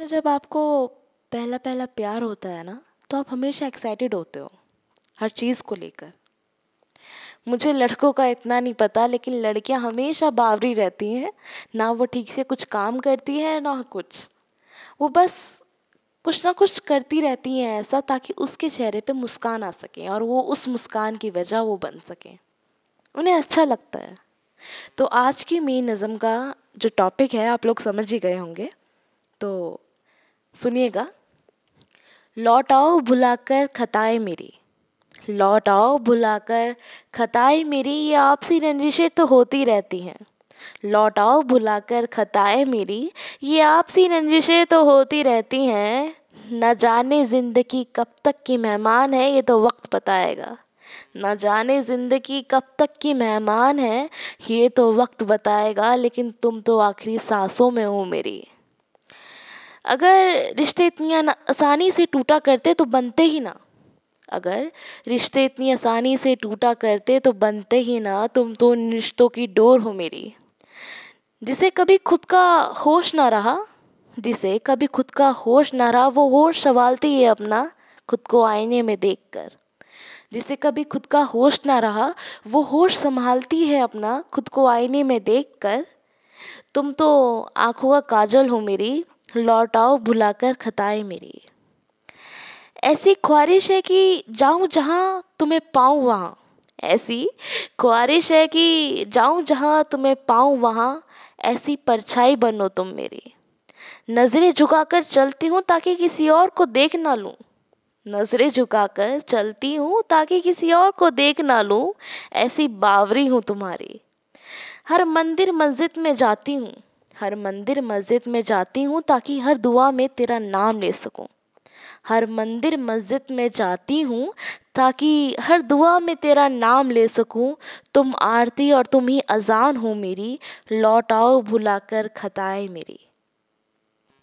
तो जब आपको पहला पहला प्यार होता है ना तो आप हमेशा एक्साइटेड होते हो, हर चीज़ को लेकर। मुझे लड़कों का इतना नहीं पता, लेकिन लड़कियाँ हमेशा बावरी रहती हैं, ना वो ठीक से कुछ काम करती हैं, ना कुछ। वो बस कुछ ना कुछ करती रहती हैं ऐसा, ताकि उसके चेहरे पे मुस्कान आ सके और वो उस मुस्कान की वजह वो बन सके। उन्हें अच्छा लगता है। तो आज की मेन नज़म का जो टॉपिक है, आप लोग समझ ही गए होंगे। तो सुनिएगा। लौट आओ भुलाकर खताए मेरी। लौट आओ भुलाकर खताए मेरी, ये आपसी रंजिशें तो होती रहती हैं। लौट आओ भुलाकर खताए मेरी, ये आपसी रंजिशें तो होती रहती हैं। न जाने ज़िंदगी कब तक की मेहमान है, ये तो वक्त बताएगा। न जाने ज़िंदगी कब तक की मेहमान है, ये तो वक्त बताएगा, लेकिन तुम तो आखिरी सांसों में हो मेरी। अगर रिश्ते इतनी आसानी से टूटा करते तो बनते ही ना। अगर रिश्ते इतनी आसानी से टूटा करते तो बनते ही ना, तुम तो उन रिश्तों की डोर हो मेरी। जिसे कभी खुद का होश ना रहा, जिसे कभी खुद का होश ना रहा, वो होश संभालती है अपना, खुद को आईने में देखकर। जिसे कभी खुद का होश ना रहा, वो होश संभालती है अपना, खुद को आईने में देखकर। तुम तो आँखों का काजल हो मेरी लौट आओ भुलाकर खताए मेरी। ऐसी ख्वाहिश है कि जाऊँ जहाँ तुम्हें पाऊँ वहाँ। ऐसी ख्वाहिश है कि जाऊँ जहाँ तुम्हें पाऊँ वहाँ। ऐसी परछाई बनो तुम मेरी। नज़रें झुकाकर चलती हूँ ताकि किसी और को देख ना लूँ। नज़रें झुकाकर चलती हूँ ताकि किसी और को देख ना लूँ। ऐसी बावरी हूँ तुम्हारी। हर मंदिर मस्जिद में जाती हूँ। हर मंदिर मस्जिद में जाती हूँ ताकि हर दुआ में तेरा नाम ले सकूँ। हर मंदिर मस्जिद में जाती हूँ ताकि हर दुआ में तेरा नाम ले सकूँ। तुम आरती और तुम ही अजान हो मेरी, लौट आओ भुला कर खताए मेरी।